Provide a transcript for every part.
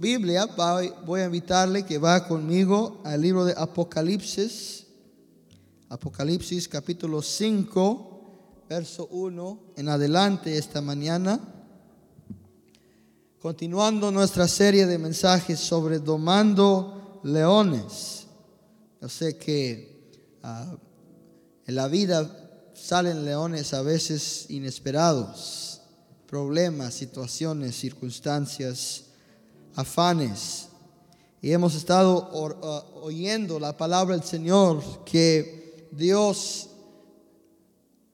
Biblia, voy a invitarle que va conmigo al libro de Apocalipsis, Apocalipsis capítulo 5, verso 1 en adelante esta mañana, continuando nuestra serie de mensajes sobre domando leones. Yo sé que ah, en la vida salen leones a veces inesperados, problemas, situaciones, circunstancias afanes. Y hemos estado uh, oyendo la palabra del Señor que Dios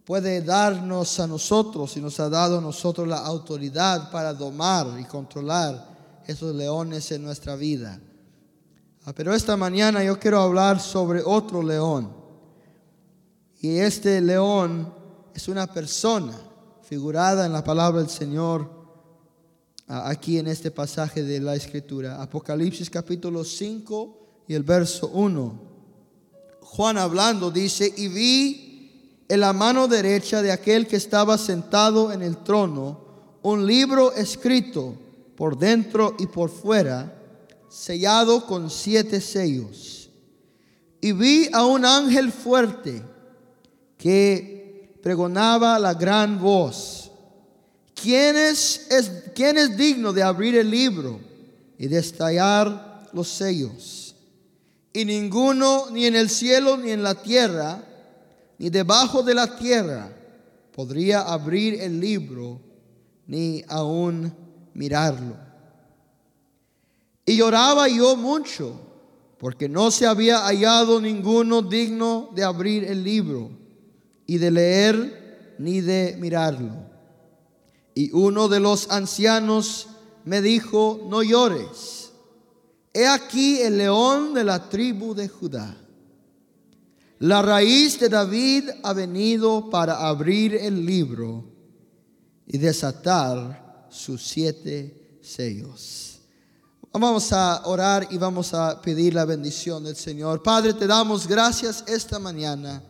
puede darnos a nosotros y nos ha dado a nosotros la autoridad para domar y controlar esos leones en nuestra vida. Ah, pero esta mañana yo quiero hablar sobre otro león. Y este león es una persona figurada en la palabra del Señor aquí en este pasaje de la escritura, Apocalipsis capítulo 5 y el verso 1. Juan hablando dice, y vi en la mano derecha de aquel que estaba sentado en el trono un libro escrito por dentro y por fuera, sellado con siete sellos. Y vi a un ángel fuerte que pregonaba la gran voz ¿Quién es, ¿Quién es digno de abrir el libro y de estallar los sellos? Y ninguno, ni en el cielo, ni en la tierra, ni debajo de la tierra, podría abrir el libro, ni aún mirarlo. Y lloraba yo mucho, porque no se había hallado ninguno digno de abrir el libro, y de leer, ni de mirarlo. Y uno de los ancianos me dijo, no llores. He aquí el león de la tribu de Judá. La raíz de David ha venido para abrir el libro y desatar sus siete sellos. Vamos a orar y vamos a pedir la bendición del Señor. Padre, te damos gracias esta mañana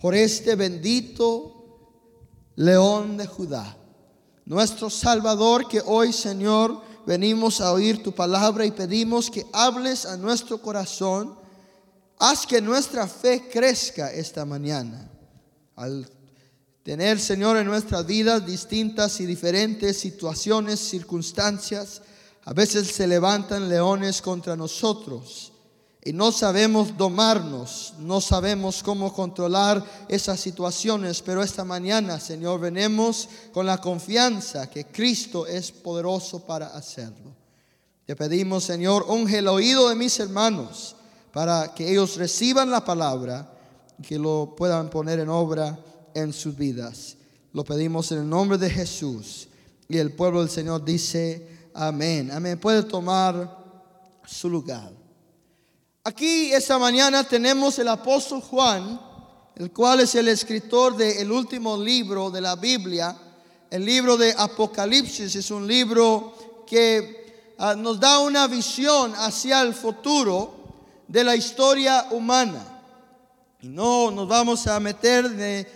por este bendito león de Judá nuestro Salvador, que hoy, Señor, venimos a oír tu palabra y pedimos que hables a nuestro corazón. Haz que nuestra fe crezca esta mañana. Al tener, Señor, en nuestras vidas distintas y diferentes situaciones, circunstancias, a veces se levantan leones contra nosotros y no sabemos domarnos, no sabemos cómo controlar esas situaciones, pero esta mañana, Señor, venimos con la confianza que Cristo es poderoso para hacerlo. Te pedimos, Señor, unge el oído de mis hermanos para que ellos reciban la palabra y que lo puedan poner en obra en sus vidas. Lo pedimos en el nombre de Jesús. Y el pueblo del Señor dice, amén. Amén. Puede tomar su lugar. Aquí esta mañana tenemos el apóstol Juan, el cual es el escritor del último libro de la Biblia. El libro de Apocalipsis es un libro que ah, nos da una visión hacia el futuro de la historia humana. No nos vamos a meter de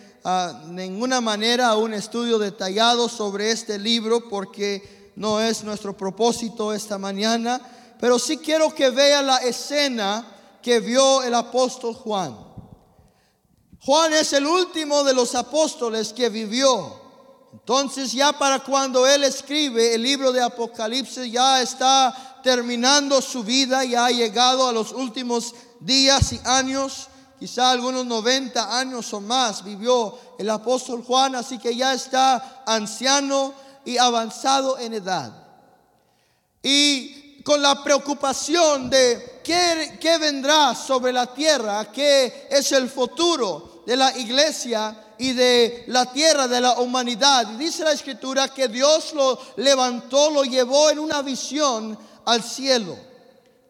ninguna manera a un estudio detallado sobre este libro porque no es nuestro propósito esta mañana pero sí quiero que vea la escena que vio el apóstol Juan. Juan es el último de los apóstoles que vivió. Entonces ya para cuando él escribe el libro de Apocalipsis ya está terminando su vida, ya ha llegado a los últimos días y años, quizá algunos 90 años o más vivió el apóstol Juan, así que ya está anciano y avanzado en edad. Y con la preocupación de qué, vendrá sobre la tierra, qué es el futuro de la iglesia y de la tierra, de la humanidad. dice la escritura que Dios lo levantó, lo llevó en una visión al cielo.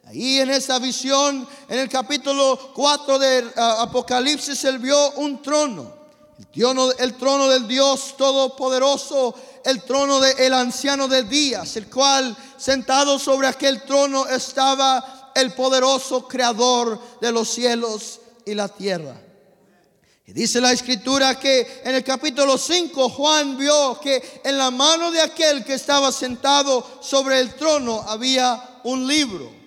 Ahí en esa visión, en el capítulo 4 de ah, Apocalipsis, él vio un trono. El trono, el trono del Dios Todopoderoso el trono del anciano de días, el cual sentado sobre aquel trono estaba el poderoso creador de los cielos y la tierra. Y dice la escritura que en el capítulo 5 Juan vio que en la mano de aquel que estaba sentado sobre el trono había un libro.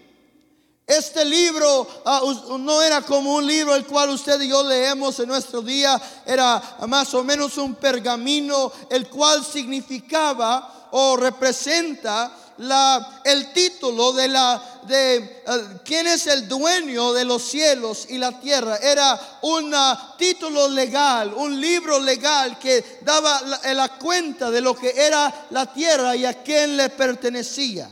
Este libro ah, no era como un libro el cual usted y yo leemos en nuestro día, era más o menos un pergamino el cual significaba o representa la, el título de la de eh, quién es el dueño de los cielos y la tierra. Era un título legal, un libro legal que daba la, la cuenta de lo que era la tierra y a quién le pertenecía.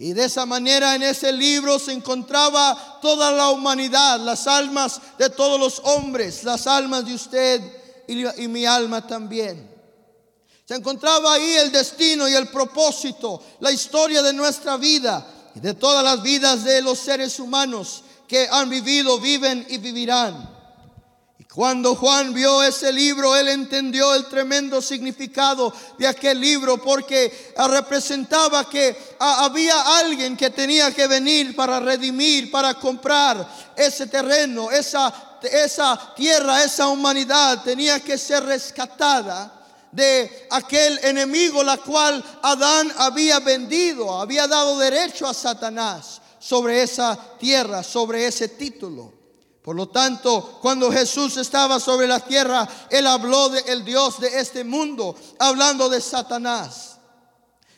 Y de esa manera en ese libro se encontraba toda la humanidad, las almas de todos los hombres, las almas de usted y, mi alma también. Se encontraba ahí el destino y el propósito, la historia de nuestra vida y de todas las vidas de los seres humanos que han vivido, viven y vivirán. Cuando Juan vio ese libro, él entendió el tremendo significado de aquel libro porque representaba que había alguien que tenía que venir para redimir, para comprar ese terreno, esa, esa tierra, esa humanidad tenía que ser rescatada de aquel enemigo la cual Adán había vendido, había dado derecho a Satanás sobre esa tierra, sobre ese título. Por lo tanto, cuando Jesús estaba sobre la tierra, Él habló del Dios de este mundo, hablando de Satanás.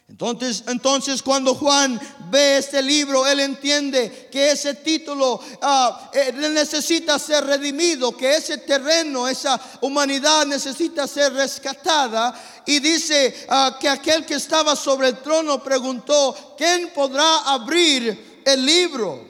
Entonces, entonces cuando Juan ve este libro, él entiende que ese título ah, eh, necesita ser redimido, que ese terreno, esa humanidad necesita ser rescatada. Y dice ah, que aquel que estaba sobre el trono preguntó, ¿quién podrá abrir el libro?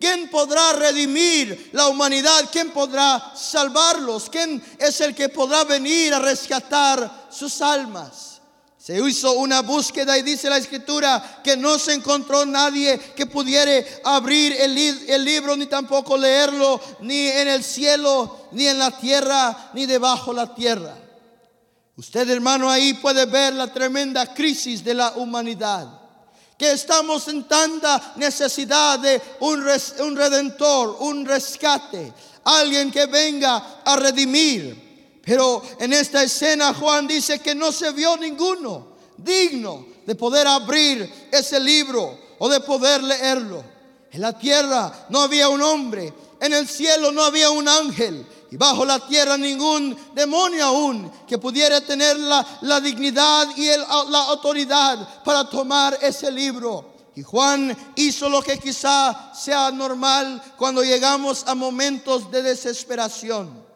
¿Quién podrá redimir la humanidad? ¿Quién podrá salvarlos? ¿Quién es el que podrá venir a rescatar sus almas? Se hizo una búsqueda y dice la escritura que no se encontró nadie que pudiera abrir el, libro ni tampoco leerlo, ni en el cielo, ni en la tierra, ni debajo la tierra. Usted hermano ahí puede ver la tremenda crisis de la humanidad. Que estamos en tanta necesidad de un, un redentor, un rescate, alguien que venga a redimir. Pero en esta escena Juan dice que no se vio ninguno digno de poder abrir ese libro o de poder leerlo. En la tierra no había un hombre, en el cielo no había un ángel y bajo la tierra ningún demonio aún que pudiera tener la, dignidad y la autoridad para tomar ese libro. Y Juan hizo lo que quizá sea normal cuando llegamos a momentos de desesperación.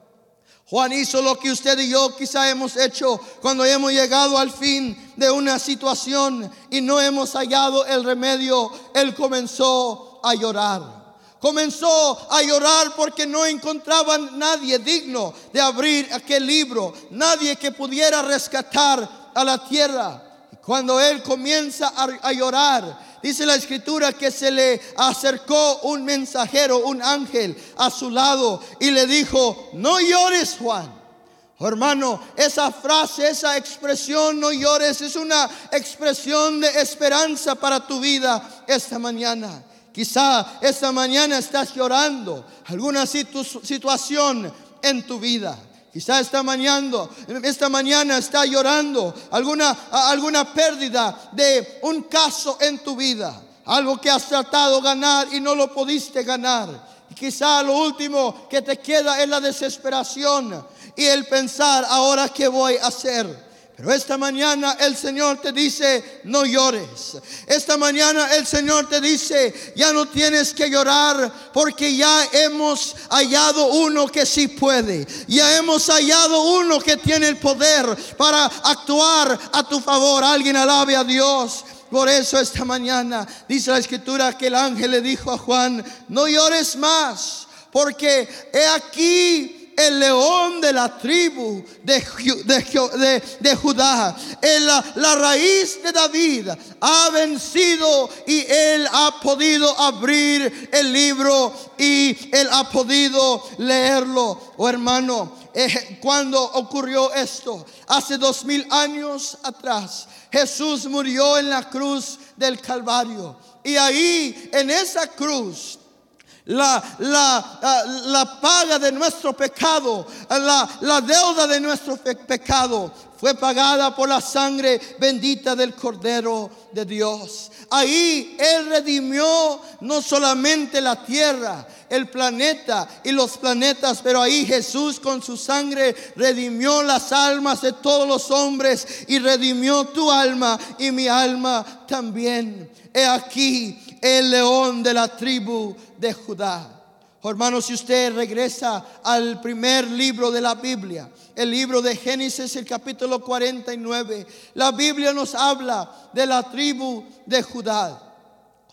Juan hizo lo que usted y yo quizá hemos hecho cuando hemos llegado al fin de una situación y no hemos hallado el remedio. Él comenzó a llorar. Comenzó a llorar porque no encontraba nadie digno de abrir aquel libro, nadie que pudiera rescatar a la tierra. Y cuando él comienza a, a llorar, Dice la escritura que se le acercó un mensajero, un ángel a su lado y le dijo, no llores Juan. Hermano, esa frase, esa expresión, no llores, es una expresión de esperanza para tu vida esta mañana. Quizá esta mañana estás llorando alguna situación en tu vida. Quizá esta mañana, esta mañana está llorando alguna, alguna pérdida de un caso en tu vida. Algo que has tratado ganar y no lo pudiste ganar. Quizá lo último que te queda es la desesperación y el pensar, ahora qué voy a hacer. Pero esta mañana el Señor te dice, no llores. Esta mañana el Señor te dice, ya no tienes que llorar porque ya hemos hallado uno que sí puede. Ya hemos hallado uno que tiene el poder para actuar a tu favor. Alguien alabe a Dios. Por eso esta mañana dice la escritura que el ángel le dijo a Juan, no llores más, porque he aquí el león de la tribu de, de, Judá, la, la raíz de David, ha vencido y él ha podido abrir el libro y él ha podido leerlo. Oh hermano, eh, cuando ocurrió esto, hace dos mil años atrás, Jesús murió en la cruz del Calvario. Y ahí, en esa cruz, La, la, ah, la, paga de nuestro pecado, la, la deuda de nuestro pecado fue pagada por la sangre bendita del Cordero de Dios. Ahí Él redimió no solamente la tierra, el planeta y los planetas, pero ahí Jesús con su sangre redimió las almas de todos los hombres y redimió tu alma y mi alma también. He aquí el león de la tribu de Judá. Hermanos, si usted regresa al primer libro de la Biblia, el libro de Génesis, el capítulo 49, la Biblia nos habla de la tribu de Judá.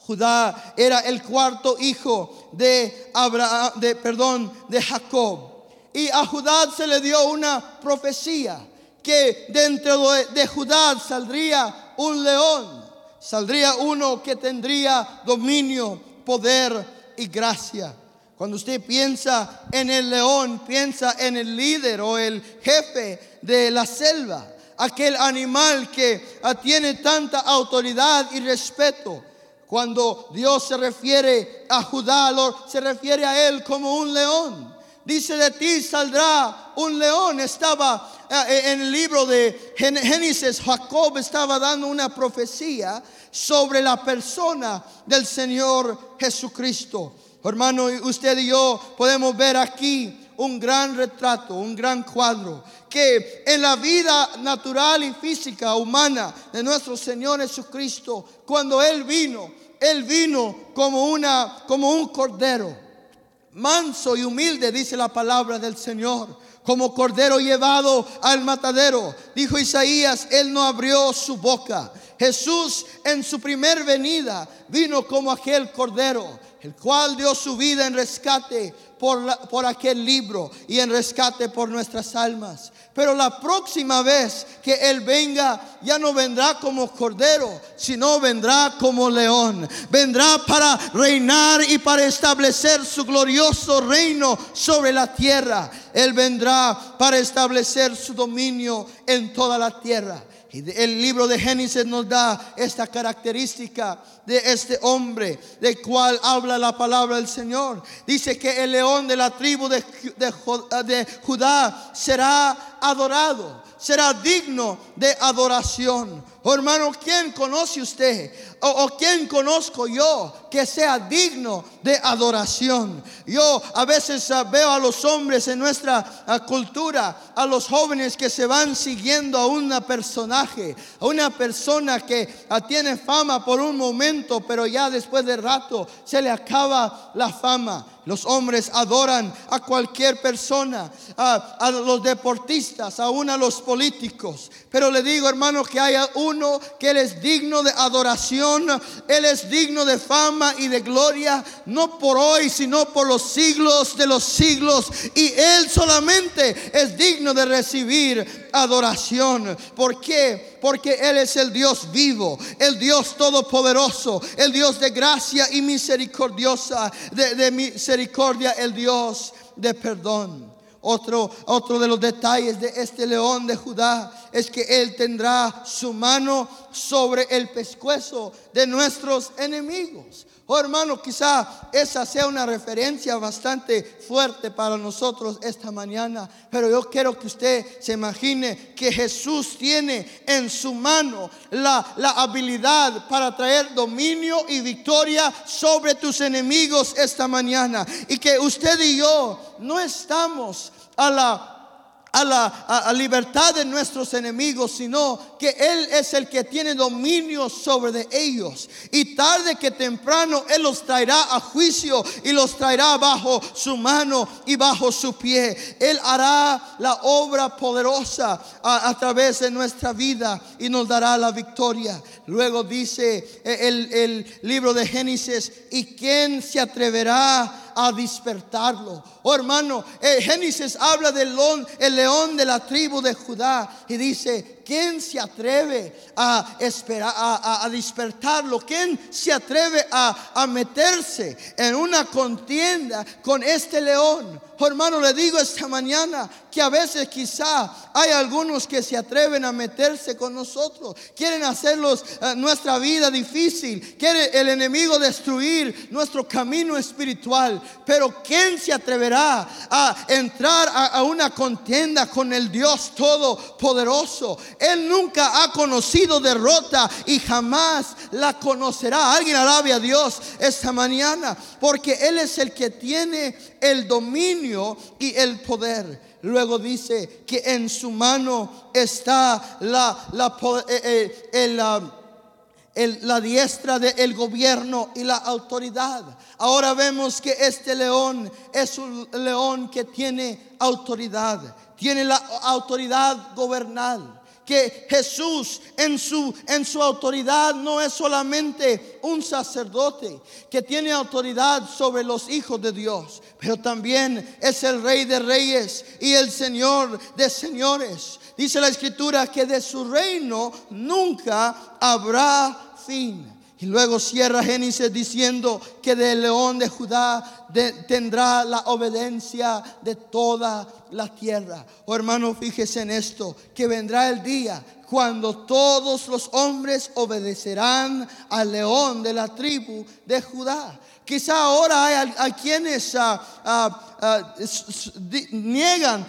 Judá era el cuarto hijo de Abraham, de perdón, de Jacob. Y a Judá se le dio una profecía que dentro de, de Judá saldría un león, saldría uno que tendría dominio, poder y gracia. Cuando usted piensa en el león, piensa en el líder o el jefe de la selva, aquel animal que tiene tanta autoridad y respeto. Cuando Dios se refiere a Judá, se refiere a él como un león. Dice de ti saldrá un león. Estaba eh, en el libro de Génesis, Jacob estaba dando una profecía sobre la persona del Señor Jesucristo. Hermano, usted y yo podemos ver aquí un gran retrato, un gran cuadro, que en la vida natural y física humana de nuestro Señor Jesucristo, cuando Él vino, Él vino como, una, como un cordero, manso y humilde, dice la palabra del Señor como cordero llevado al matadero. Dijo Isaías, Él no abrió su boca. Jesús en su primer venida vino como aquel cordero el cual dio su vida en rescate por, por, aquel libro y en rescate por nuestras almas. Pero la próxima vez que Él venga, ya no vendrá como cordero, sino vendrá como león. Vendrá para reinar y para establecer su glorioso reino sobre la tierra. Él vendrá para establecer su dominio en toda la tierra. El libro de Génesis nos da esta característica de este hombre, del cual habla la palabra del Señor. Dice que el león de la tribu de, de Judá será adorado, será digno de adoración. Oh, hermano, ¿quién conoce usted? O, quién conozco yo que sea digno de adoración. Yo a veces ah, veo a los hombres en nuestra ah, cultura, a los jóvenes que se van siguiendo a una personaje, a una persona que ah, tiene fama por un momento, pero ya después de rato se le acaba la fama. Los hombres adoran a cualquier persona, a, los deportistas, aún a los políticos. Pero le digo, hermano, que haya uno que Él es digno de adoración, Él es digno de fama y de gloria, no por hoy, sino por los siglos de los siglos. Y Él solamente es digno de recibir adoración. ¿Por qué? Porque Él es el Dios vivo, el Dios todopoderoso, el Dios de gracia y misericordiosa, de, misericordia, el Dios de perdón. Otro, otro de los detalles de este león de Judá es que él tendrá su mano sobre el pescuezo de nuestros enemigos. Oh hermano, quizá esa sea una referencia bastante fuerte para nosotros esta mañana, pero yo quiero que usted se imagine que Jesús tiene en su mano la, la habilidad para traer dominio y victoria sobre tus enemigos esta mañana. Y que usted y yo no estamos a la a la libertad de nuestros enemigos, sino que Él es el que tiene dominio sobre de ellos. Y tarde que temprano Él los traerá a juicio y los traerá bajo su mano y bajo su pie. Él hará la obra poderosa a, través de nuestra vida y nos dará la victoria. Luego dice el, el libro de Génesis, ¿y quién se atreverá? A despertarlo. Oh hermano, eh, Génesis habla del el león de la tribu de Judá y dice, ¿quién se atreve a, esperar, a, despertarlo? ¿Quién se atreve a, a meterse en una contienda con este león? Hermano, le digo esta mañana que a veces quizá hay algunos que se atreven a meterse con nosotros, quieren hacerlos eh, nuestra vida difícil, quiere el enemigo destruir nuestro camino espiritual, pero ¿quién se atreverá a entrar a, a una contienda con el Dios Todopoderoso? Él nunca ha conocido derrota y jamás la conocerá. Alguien alabe a Dios esta mañana, porque Él es el que tiene el dominio y el poder. Luego dice que en su mano está la, la, eh, eh, la diestra del gobierno y la autoridad. Ahora vemos que este león es un león que tiene autoridad, tiene la autoridad gobernal que Jesús en su, en su autoridad no es solamente un sacerdote que tiene autoridad sobre los hijos de Dios, pero también es el rey de reyes y el señor de señores. Dice la escritura que de su reino nunca habrá fin. Y luego cierra Génesis diciendo que del león de Judá tendrá la obediencia de toda la tierra. Oh hermano, fíjese en esto, que vendrá el día cuando todos los hombres obedecerán al león de la tribu de Judá. Quizá ahora hay, quienes ah, ah, ah, niegan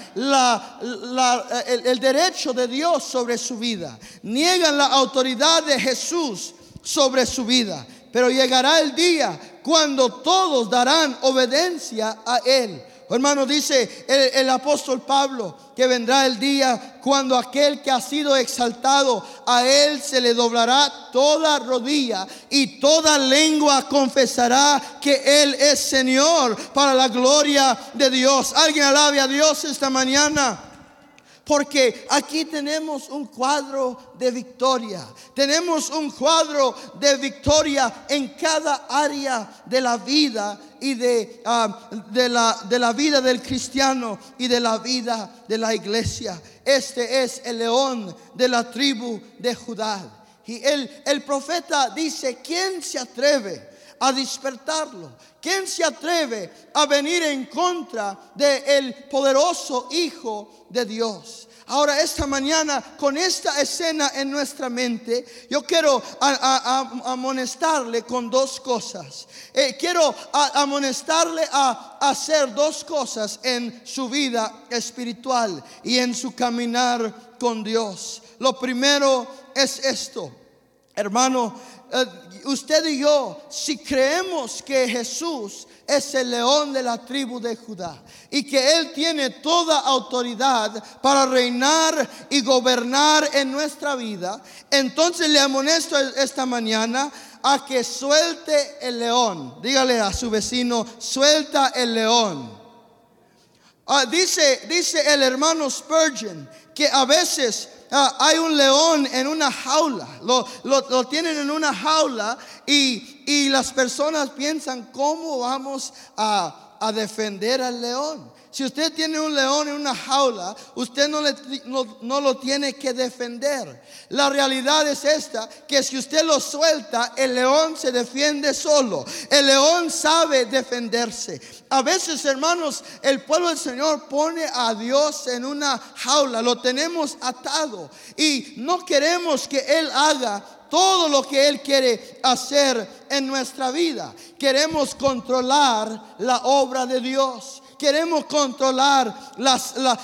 el derecho de Dios sobre su vida, niegan la autoridad de Jesús sobre su vida. Pero llegará el día cuando todos darán obediencia a Él. Hermano, dice el, apóstol Pablo que vendrá el día cuando aquel que ha sido exaltado, a él se le doblará toda rodilla y toda lengua confesará que Él es Señor para la gloria de Dios. Alguien alabe a Dios esta mañana. Porque aquí tenemos un cuadro de victoria. Tenemos un cuadro de victoria en cada área de la vida y de, ah, de, la, de la vida del cristiano y de la vida de la iglesia. Este es el león de la tribu de Judá. Y el, el profeta dice, ¿quién se atreve a despertarlo? ¿Quién se atreve a venir en contra del el poderoso Hijo de Dios? Ahora, esta mañana, con esta escena en nuestra mente, yo quiero amonestarle con dos cosas. Eh, quiero amonestarle a hacer dos cosas en su vida espiritual y en su caminar con Dios. Lo primero es esto, hermano, eh, usted y yo, si creemos que Jesús es el león de la tribu de Judá y que Él tiene toda autoridad para reinar y gobernar en nuestra vida, entonces le amonesto esta mañana a que suelte el león. Dígale a su vecino, suelta el león. Ah, dice, dice el hermano Spurgeon que a veces Ah, hay un león en una jaula, lo, lo, tienen en una jaula y, y, las personas piensan, ¿cómo vamos a, a defender al león? Si usted tiene un león en una jaula, usted no, le, lo tiene que defender. La realidad es esta, que si usted lo suelta, el león se defiende solo. El león sabe defenderse. A veces, hermanos, el pueblo del Señor pone a Dios en una jaula, lo tenemos atado y no queremos que Él haga todo lo que Él quiere hacer en nuestra vida. Queremos controlar la obra de Dios queremos controlar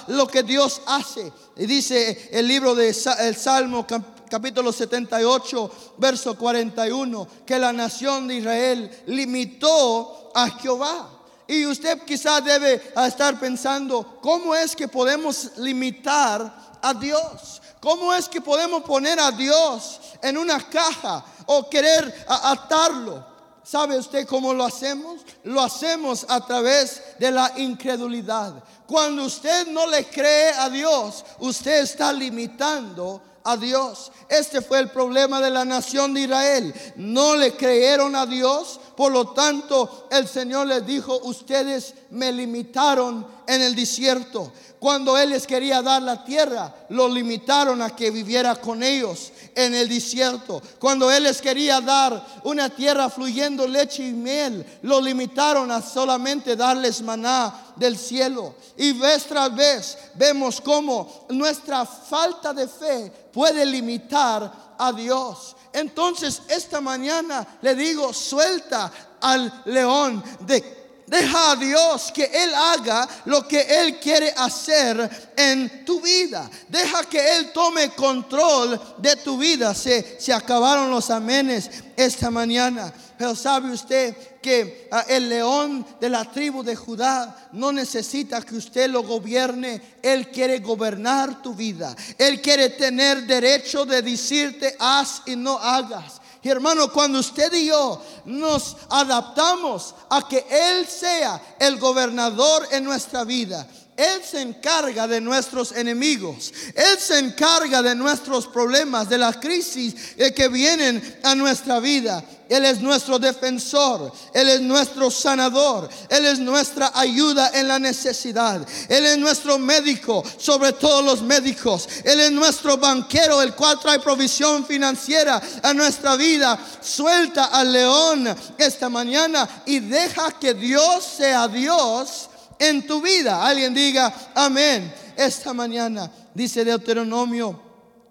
lo que Dios hace. Y dice el libro de Salmo capítulo 78, verso 41, que la nación de Israel limitó a Jehová. Y usted quizás debe estar pensando, ¿cómo es que podemos limitar a Dios? ¿Cómo es que podemos poner a Dios en una caja o querer atarlo? ¿Sabe usted cómo lo hacemos? Lo hacemos a través de la incredulidad. Cuando usted no le cree a Dios, usted está limitando a Dios. Este fue el problema de la nación de Israel. No le creyeron a Dios, Por lo tanto, el Señor les dijo, ustedes me limitaron en el desierto. Cuando Él les quería dar la tierra, lo limitaron a que viviera con ellos en el desierto. Cuando Él les quería dar una tierra fluyendo leche y miel, lo limitaron a solamente darles maná del cielo. Y vez vez vemos cómo nuestra falta de fe puede limitar a Dios. Entonces esta mañana le digo, suelta al león de Deja a Dios que Él haga lo que Él quiere hacer en tu vida. Deja que Él tome control de tu vida. Se, se acabaron los amenes esta mañana. Pero sabe usted que ah, el león de la tribu de Judá no necesita que usted lo gobierne. Él quiere gobernar tu vida. Él quiere tener derecho de decirte haz y no hagas. Hermano, cuando usted y yo nos adaptamos a que Él sea el gobernador en nuestra vida, él se encarga de nuestros enemigos. Él se encarga de nuestros problemas, de las crisis que vienen a nuestra vida. Él es nuestro defensor, Él es nuestro sanador, Él es nuestra ayuda en la necesidad, Él es nuestro médico sobre todos los médicos, Él es nuestro banquero, el cual trae provisión financiera a nuestra vida. Suelta al león esta mañana y deja que Dios sea Dios en tu vida. Alguien diga amén. Esta mañana dice Deuteronomio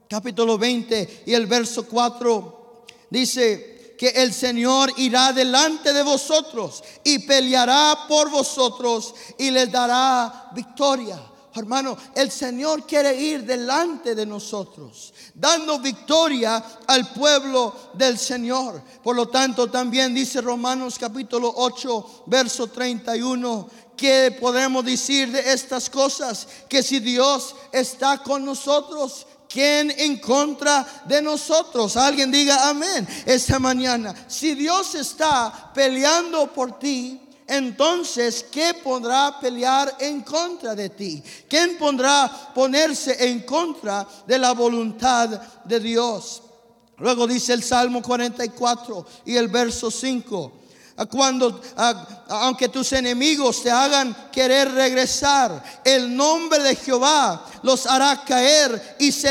capítulo 20 y el verso 4 dice que el Señor irá delante de vosotros y peleará por vosotros y les dará victoria. Hermano, el Señor quiere ir delante de nosotros, dando victoria al pueblo del Señor. Por lo tanto, también dice Romanos capítulo 8, verso 31, ¿Qué podemos decir de estas cosas? Que si Dios está con nosotros, ¿quién en contra de nosotros? Alguien diga amén esta mañana. Si Dios está peleando por ti, entonces, ¿qué podrá pelear en contra de ti? ¿Quién podrá ponerse en contra de la voluntad de Dios? Luego dice el Salmo 44 y el verso 5 cuando aunque tus enemigos te hagan querer regresar, el nombre de Jehová los hará caer y se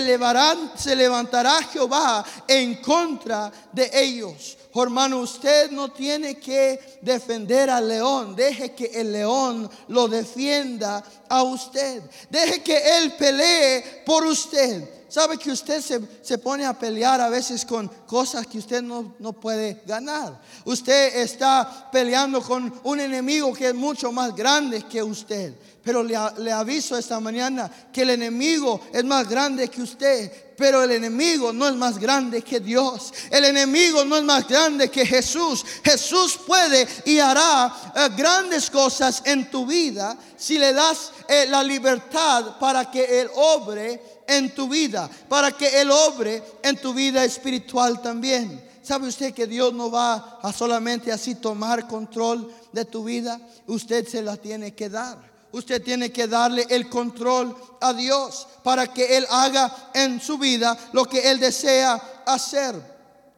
se levantará Jehová en contra de ellos. Hermano, usted no tiene que defender al león. Deje que el león lo defienda a usted. Deje que él pelee por usted. Sabe que usted se, pone a pelear a veces con cosas que usted no, no puede ganar. Usted está peleando con un enemigo que es mucho más grande que usted. Pero le, le, aviso esta mañana que el enemigo es más grande que usted. Pero el enemigo no es más grande que Dios. El enemigo no es más grande que Jesús. Jesús puede y hará eh, grandes cosas en tu vida si le das eh, la libertad para que Él obre en tu vida. Para que Él obre en tu vida espiritual también. ¿Sabe usted que Dios no va a solamente así tomar control de tu vida? Usted se la tiene que dar. Usted tiene que darle el control a Dios para que Él haga en su vida lo que Él desea hacer.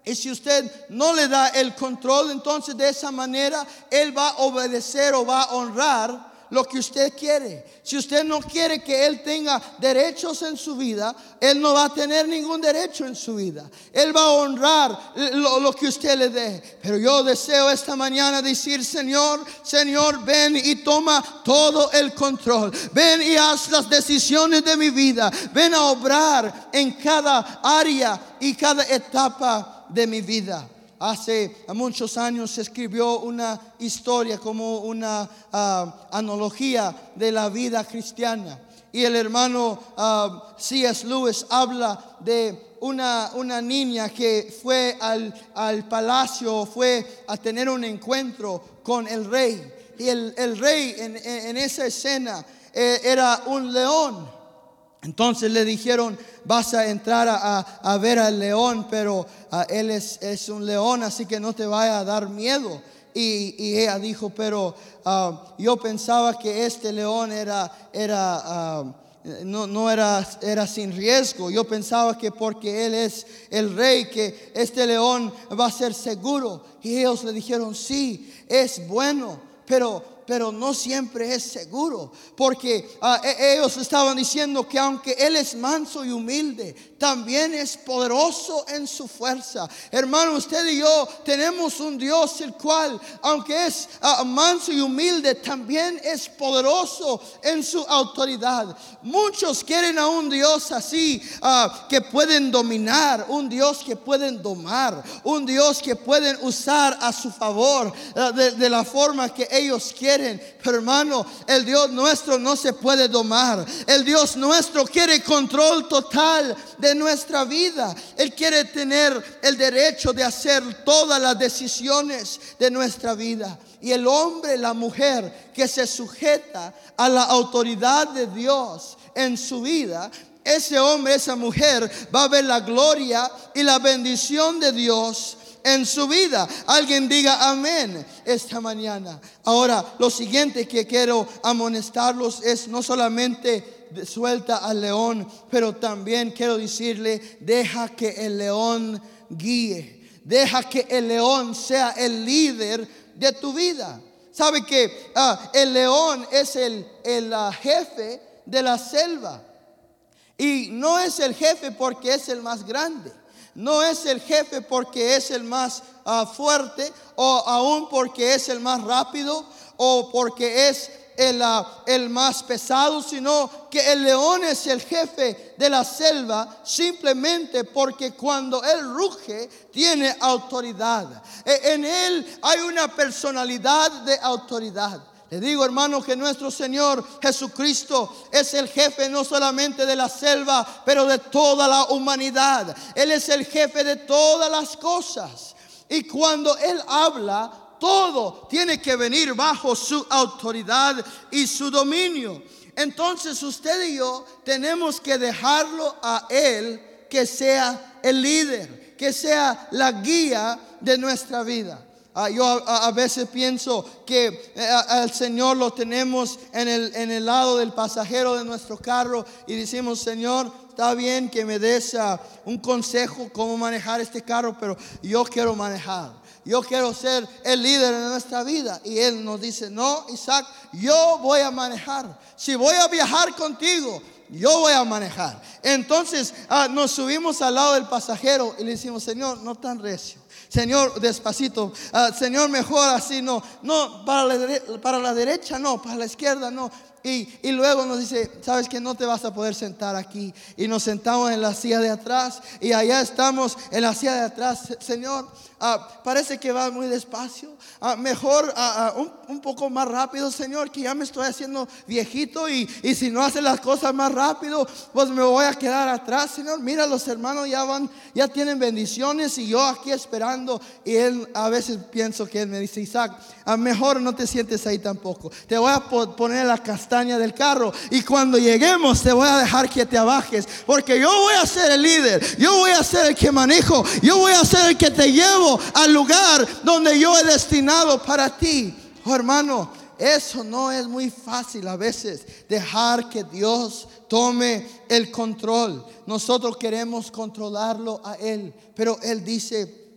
Y si usted no le da el control, entonces de esa manera Él va a obedecer o va a honrar lo que usted quiere. Si usted no quiere que Él tenga derechos en su vida, Él no va a tener ningún derecho en su vida. Él va a honrar lo, que usted le dé. Pero yo deseo esta mañana decir, Señor, Señor, ven y toma todo el control. Ven y haz las decisiones de mi vida. Ven a obrar en cada área y cada etapa de mi vida hace muchos años se escribió una historia como una ah, analogía de la vida cristiana. Y el hermano ah, C.S. Lewis habla de una, una niña que fue al, al, palacio, fue a tener un encuentro con el rey. Y el, rey en, esa escena eh, era un león. Entonces le dijeron, vas a entrar a, ver al león, pero ah, él es, un león, así que no te vaya a dar miedo. Y, ella dijo, pero ah, yo pensaba que este león era, era ah, no, no era, era sin riesgo. Yo pensaba que porque Él es el rey, que este león va a ser seguro. Y ellos le dijeron, sí, es bueno, pero pero no siempre es seguro, porque ah, e, ellos estaban diciendo que aunque Él es manso y humilde, también es poderoso en su fuerza. Hermano, usted y yo tenemos un Dios el cual, aunque es ah, manso y humilde, también es poderoso en su autoridad. Muchos quieren a un Dios así ah, que pueden dominar, un Dios que pueden domar, un Dios que pueden usar a su favor de la forma que ellos quieren pero hermano, el Dios nuestro no se puede domar. El Dios nuestro quiere control total nuestra vida. Él quiere tener el derecho de hacer todas las decisiones de nuestra vida. Y el hombre, la mujer que se sujeta a la autoridad de Dios en su vida, ese hombre, esa mujer va a ver la gloria y la bendición de Dios en su vida. Alguien diga amén esta mañana. Ahora, lo siguiente que quiero amonestarlos es no solamente suelta al león, pero también quiero decirle, deja que el león guíe. Deja que el león sea el líder de tu vida. Sabe que ah, el león es el, el ah, jefe de la selva. Y no es el jefe porque es el más grande. No es el jefe porque es el más ah, fuerte o aún porque es el más rápido o porque es el, ah, el, más pesado, sino que el león es el jefe de la selva simplemente porque cuando él ruge tiene autoridad. E, en él hay una personalidad de autoridad. Le digo, hermano, que nuestro Señor Jesucristo es el jefe no solamente de la selva, pero de toda la humanidad. Él es el jefe de todas las cosas. Y cuando Él habla, todo tiene que venir bajo su autoridad y su dominio. Entonces usted y yo tenemos que dejarlo a Él que sea el líder, que sea la guía de nuestra vida. Ah, yo a, veces pienso que eh, al Señor lo tenemos en el, en el lado del pasajero de nuestro carro y decimos, Señor, está bien que me des ah, un consejo cómo manejar este carro, pero yo quiero manejar. Yo quiero ser el líder de nuestra vida. Y Él nos dice, no, Isaac, yo voy a manejar. Si voy a viajar contigo, yo voy a manejar. Entonces ah, nos subimos al lado del pasajero y le decimos, Señor, no tan recio. Señor, despacito. Ah, Señor, mejor así, no. No, para la, para la derecha no, para la izquierda no. Y, y, luego nos dice, sabes que no te vas a poder sentar aquí. Y nos sentamos en la silla de atrás. Y allá estamos en la silla de atrás. Señor, Ah, parece que va muy despacio. Ah, mejor ah, un, un, poco más rápido, Señor, que ya me estoy haciendo viejito y, y, si no hace las cosas más rápido, pues me voy a quedar atrás, Señor. Mira, los hermanos ya van, ya tienen bendiciones y yo aquí esperando. Y él a veces pienso que él me dice, Isaac, mejor no te sientes ahí tampoco. Te voy a poner la castaña del carro y cuando lleguemos te voy a dejar que te abajes, porque yo voy a ser el líder, yo voy a ser el que manejo, yo voy a ser el que te llevo al lugar donde yo he destinado para ti. Oh, hermano, eso no es muy fácil a veces, dejar que Dios tome el control. Nosotros queremos controlarlo a Él, pero Él dice,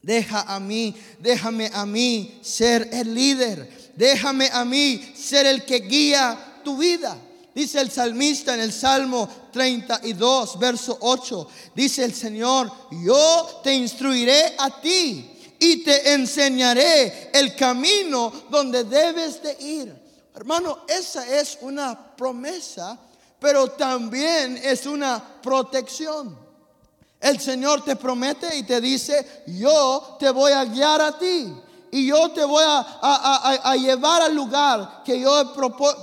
deja a mí, déjame a mí ser el líder, déjame a mí ser el que guía tu vida. Dice el salmista en el Salmo 32, verso 8. Dice el Señor, yo te instruiré a ti y te enseñaré el camino donde debes de ir. Hermano, esa es una promesa, pero también es una protección. El Señor te promete y te dice, yo te voy a guiar a ti y yo te voy a, llevar al lugar que yo he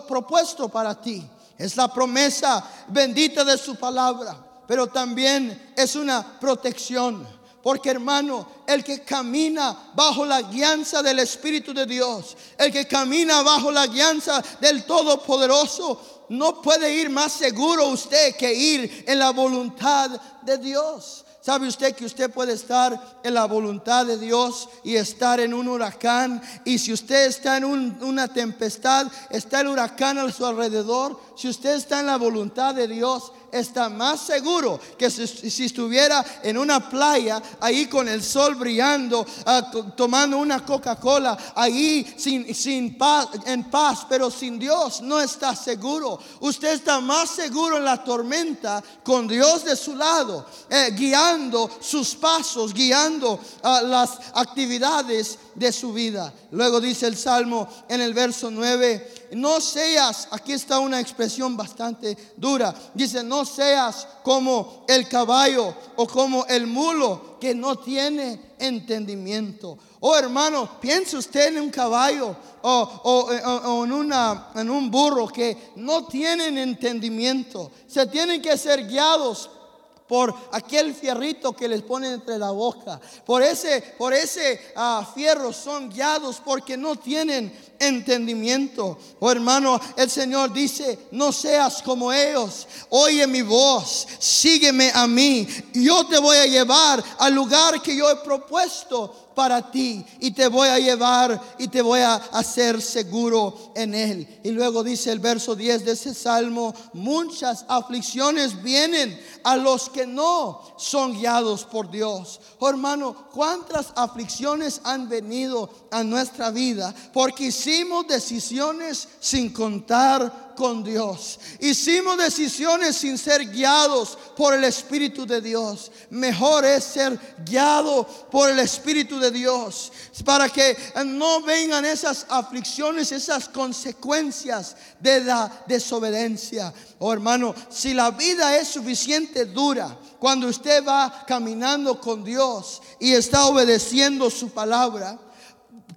propuesto para ti. Es la promesa bendita de su palabra, pero también es una protección. Porque hermano, el que camina bajo la guianza del Espíritu de Dios, el que camina bajo la guianza del Todopoderoso, no puede ir más seguro usted que ir en la voluntad de Dios. ¿Sabe usted que usted puede estar en la voluntad de Dios y estar en un huracán? Y si usted está en una tempestad, está el huracán a su alrededor, si usted está en la voluntad de Dios, está más seguro que si, estuviera en una playa, ahí con el sol brillando, ah, tomando una Coca-Cola, ahí sin, sin paz, en paz, pero sin Dios no está seguro. Usted está más seguro en la tormenta con Dios de su lado, eh, guiando sus pasos, guiando ah, las actividades de su vida. Luego dice el Salmo en el verso 9, no seas, aquí está una expresión bastante dura, dice, no seas como el caballo o como el mulo que no tiene entendimiento. Oh hermano, piense usted en un caballo o, en, una, en un burro que no tienen entendimiento. Se tienen que ser guiados por aquel fierrito que les pone entre la boca. Por ese, por ese ah, fierro son guiados porque no tienen entendimiento. Oh hermano, el Señor dice, no seas como ellos. Oye mi voz, sígueme a mí. Yo te voy a llevar al lugar que yo he propuesto para ti y te voy a llevar y te voy a hacer seguro en él. Y luego dice el verso 10 de ese salmo, muchas aflicciones vienen a los que no son guiados por Dios. Oh, hermano, ¿cuántas aflicciones han venido a nuestra vida? Porque hicimos decisiones sin contar con Dios. Hicimos decisiones sin ser guiados por el Espíritu de Dios. Mejor es ser guiado por el Espíritu de Dios para que no vengan esas aflicciones, esas consecuencias de la desobediencia. Oh hermano, si la vida es suficiente dura, cuando usted va caminando con Dios y está obedeciendo su palabra,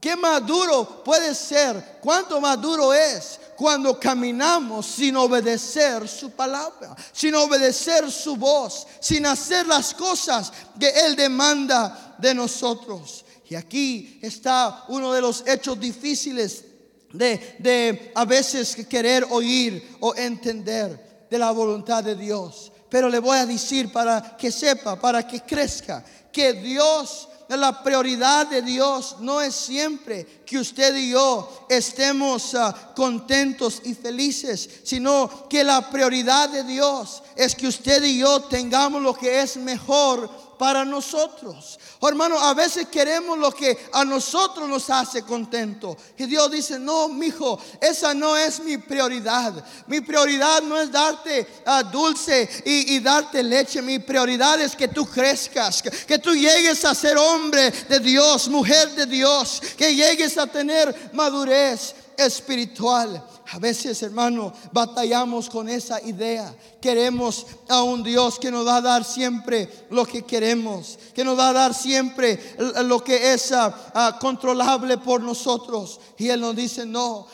¿Qué más duro puede ser? ¿Cuánto más duro es cuando caminamos sin obedecer su palabra, sin obedecer su voz, sin hacer las cosas que Él demanda de nosotros? Y aquí está uno de los hechos difíciles de, de a veces querer oír o entender de la voluntad de Dios. Pero le voy a decir para que sepa, para que crezca, que Dios la prioridad de Dios. No es siempre que usted y yo estemos ah, contentos y felices, sino que la prioridad de Dios es que usted y yo tengamos lo que es mejor para nosotros. Oh, hermano, a veces queremos lo que a nosotros nos hace contento. Y Dios dice, no, mi hijo, esa no es mi prioridad. Mi prioridad no es darte uh, dulce y, y, darte leche. Mi prioridad es que tú crezcas, que tú llegues a ser hombre de Dios, mujer de Dios, que llegues a tener madurez espiritual. A veces, hermano, batallamos con esa idea. Queremos a un Dios que nos va a dar siempre lo que queremos, que nos va a dar siempre lo que es ah, controlable por nosotros. Y Él nos dice, no,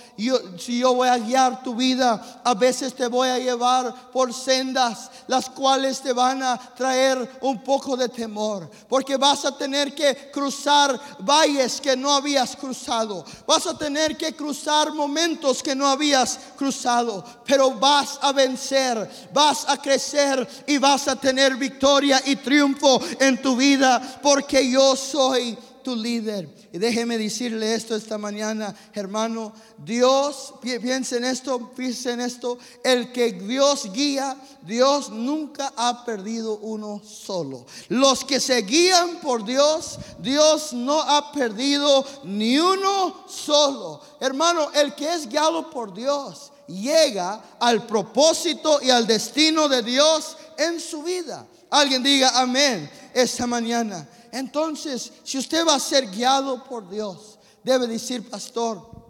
si yo voy a guiar tu vida, a veces te voy a llevar por sendas las cuales te van a traer un poco de temor, porque vas a tener que cruzar valles que no habías cruzado, vas a tener que cruzar momentos que no habías cruzado, pero vas a vencer, vas a crecer y vas a tener victoria y triunfo en tu vida, porque yo soy tu líder. Y déjeme decirle esto esta mañana, hermano. Dios, piensen en esto, piensen en esto. El que Dios guía, Dios nunca ha perdido uno solo. Los que se guían por Dios, Dios no ha perdido ni uno solo. Hermano, el que es guiado por Dios llega al propósito y al destino de Dios en su vida. Alguien diga amén esta mañana. Entonces, si usted va a ser guiado por Dios, debe decir, pastor,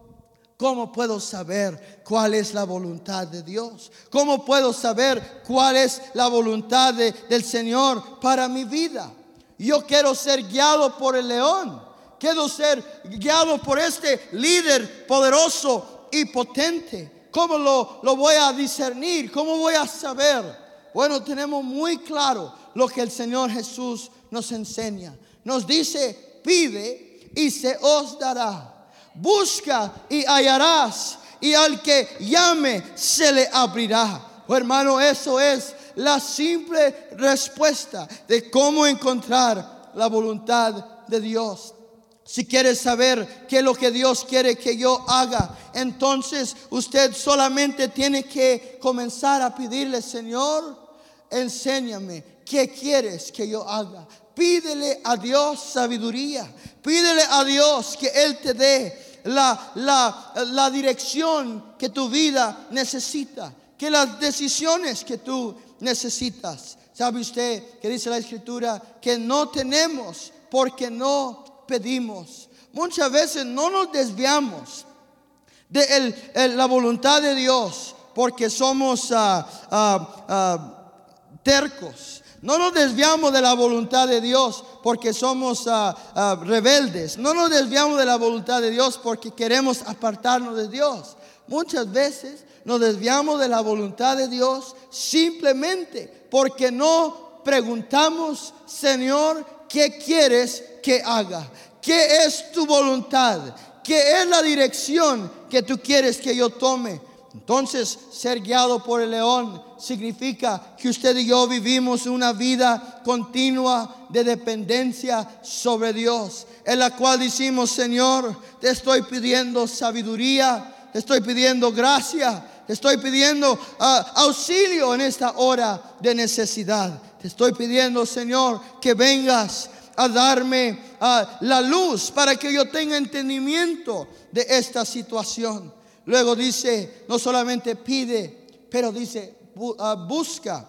¿Cómo puedo saber cuál es la voluntad de Dios? ¿Cómo puedo saber cuál es la voluntad del Señor para mi vida? Yo quiero ser guiado por el león. Quiero ser guiado por este líder poderoso y potente. ¿Cómo lo, lo voy a discernir? ¿Cómo voy a saber? Bueno, tenemos muy claro lo que el Señor Jesús nos enseña. Nos dice, pide y se os dará. Busca y hallarás. Y al que llame se le abrirá. Oh, hermano, eso es la simple respuesta de cómo encontrar la voluntad de Dios. Si quiere saber qué es lo que Dios quiere que yo haga, entonces usted solamente tiene que comenzar a pedirle, Señor, enséñame qué quieres que yo haga. Pídele a Dios sabiduría. Pídele a Dios que Él te dé la, la, la dirección que tu vida necesita, que las decisiones que tú necesitas. ¿Sabe usted que dice la escritura que no tenemos porque no pedimos? Muchas veces no nos desviamos de la voluntad de Dios porque somos ah, tercos. No nos desviamos de la voluntad de Dios porque somos rebeldes. No nos desviamos de la voluntad de Dios porque queremos apartarnos de Dios. Muchas veces nos desviamos de la voluntad de Dios simplemente porque no preguntamos, Señor, ¿qué quieres que haga? ¿Qué es tu voluntad? ¿Qué es la dirección que tú quieres que yo tome? Entonces, ser guiado por el león significa que usted y yo vivimos una vida continua de dependencia sobre Dios, en la cual decimos, Señor, te estoy pidiendo sabiduría, te estoy pidiendo gracia, te estoy pidiendo ah, auxilio en esta hora de necesidad. Te estoy pidiendo, Señor, que vengas a darme ah, la luz para que yo tenga entendimiento de esta situación. Luego dice, no solamente pide, pero dice, ah, busca.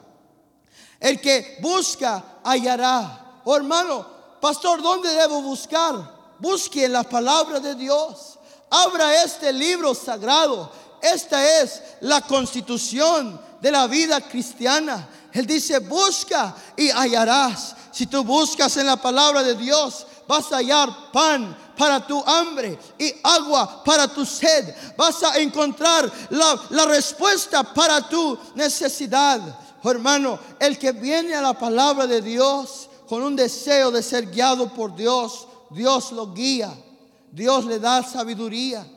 El que busca, hallará. Oh hermano, pastor, ¿dónde debo buscar? Busque en la palabra de Dios. Abra este libro sagrado esta es la constitución de la vida cristiana. Él dice, busca y hallarás. Si tú buscas en la palabra de Dios, vas a hallar pan para tu hambre y agua para tu sed. Vas a encontrar la, respuesta para tu necesidad. Hermano, el que viene a la palabra de Dios con un deseo de ser guiado por Dios, Dios lo guía. Dios le da sabiduría.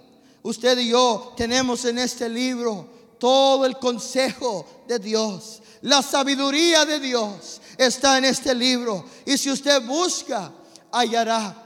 Usted y yo tenemos en este libro todo el consejo de Dios. La sabiduría de Dios está en este libro. Y si usted busca, hallará.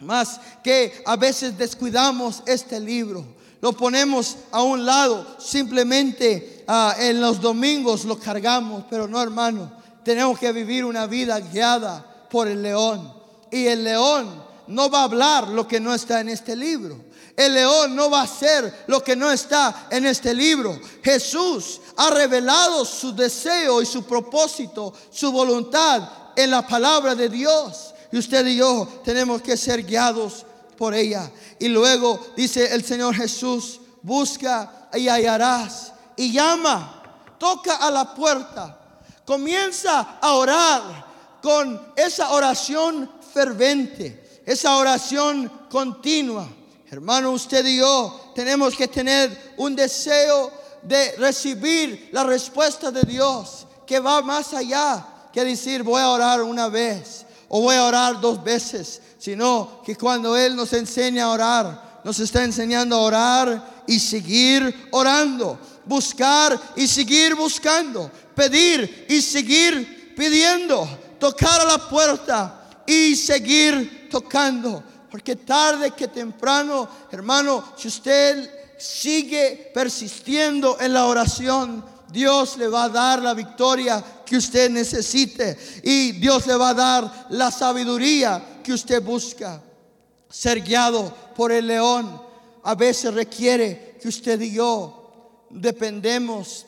Más que a veces descuidamos este libro. Lo ponemos a un lado. Simplemente ah, en los domingos lo cargamos. Pero no, hermano. Tenemos que vivir una vida guiada por el león. Y el león no va a hablar lo que no está en este libro. El león no va a hacer lo que no está en este libro. Jesús ha revelado su deseo y su propósito, su voluntad en la palabra de Dios. Y usted y yo tenemos que ser guiados por ella. Y luego dice el Señor Jesús, busca y hallarás. Y llama, toca a la puerta. Comienza a orar con esa oración fervente, esa oración continua. Hermano, usted y yo tenemos que tener un deseo de recibir la respuesta de Dios que va más allá que decir voy a orar una vez o voy a orar dos veces, sino que cuando Él nos enseña a orar, nos está enseñando a orar y seguir orando, buscar y seguir buscando, pedir y seguir pidiendo, tocar a la puerta y seguir tocando. Porque tarde que temprano, hermano, si usted sigue persistiendo en la oración, Dios le va a dar la victoria que usted necesite y Dios le va a dar la sabiduría que usted busca. Ser guiado por el león a veces requiere que usted y yo dependemos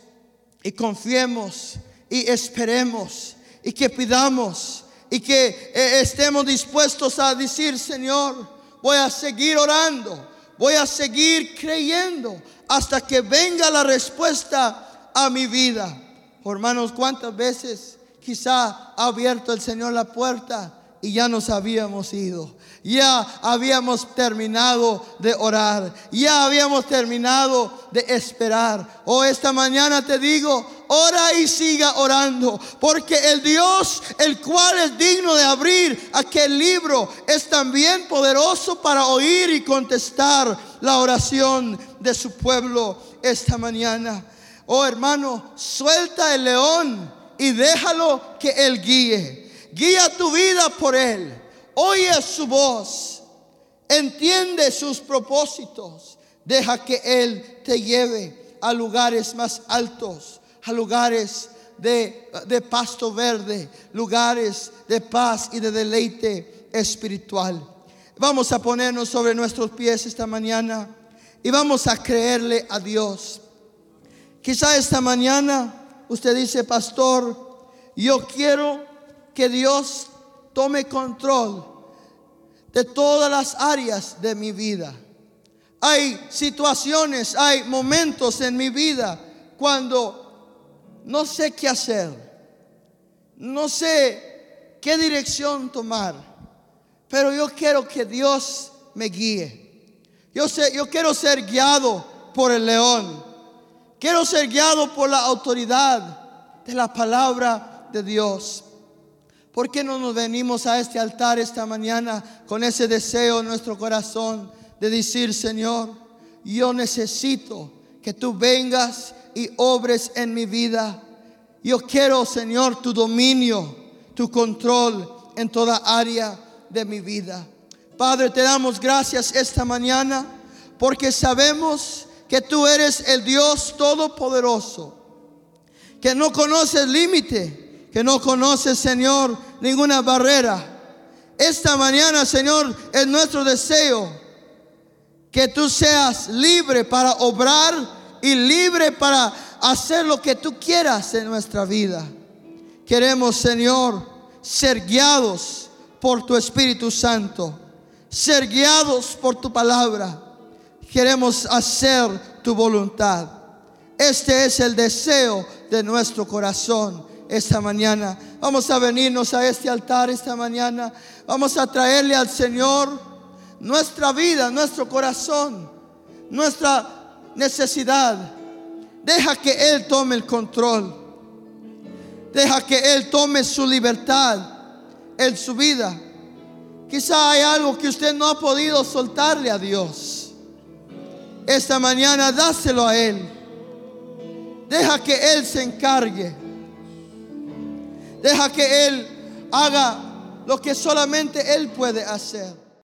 y confiemos y esperemos y que pidamos y que eh, estemos dispuestos a decir, Señor, voy a seguir orando, voy a seguir creyendo hasta que venga la respuesta a mi vida. Hermanos, ¿cuántas veces quizá ha abierto el Señor la puerta y ya nos habíamos ido? Ya habíamos terminado de orar. Ya habíamos terminado de esperar. Oh, esta mañana te digo, ora y siga orando. Porque el Dios, el cual es digno de abrir aquel libro, es también poderoso para oír y contestar la oración de su pueblo esta mañana. Oh hermano, suelta el león y déjalo que él guíe. Guía tu vida por él oye su voz entiende sus propósitos. Deja que Él te lleve a lugares más altos, a lugares de, de pasto verde, lugares de paz y de deleite espiritual. Vamos a ponernos sobre nuestros pies esta mañana y vamos a creerle a Dios. Quizá esta mañana usted dice, pastor, yo quiero que Dios tome control de todas las áreas de mi vida. Hay situaciones, hay momentos en mi vida cuando no sé qué hacer, no sé qué dirección tomar, pero yo quiero que Dios me guíe. Yo, sé, yo quiero ser guiado por el león, quiero ser guiado por la autoridad de la palabra de Dios. ¿Por qué no nos venimos a este altar esta mañana con ese deseo en nuestro corazón de decir, Señor, yo necesito que tú vengas y obres en mi vida? Yo quiero, Señor, tu dominio, tu control en toda área de mi vida. Padre, te damos gracias esta mañana porque sabemos que tú eres el Dios todopoderoso, que no conoces límite que no conoce, Señor, ninguna barrera. Esta mañana, Señor, es nuestro deseo que tú seas libre para obrar y libre para hacer lo que tú quieras en nuestra vida. Queremos, Señor, ser guiados por tu Espíritu Santo, ser guiados por tu palabra. Queremos hacer tu voluntad. Este es el deseo de nuestro corazón esta mañana. Vamos a venirnos a este altar esta mañana. Vamos a traerle al Señor nuestra vida, nuestro corazón, nuestra necesidad. Deja que Él tome el control. Deja que Él tome su libertad en su vida. Quizá hay algo que usted no ha podido soltarle a Dios. Esta mañana dáselo a Él. Deja que Él se encargue. Deja que Él haga lo que solamente Él puede hacer.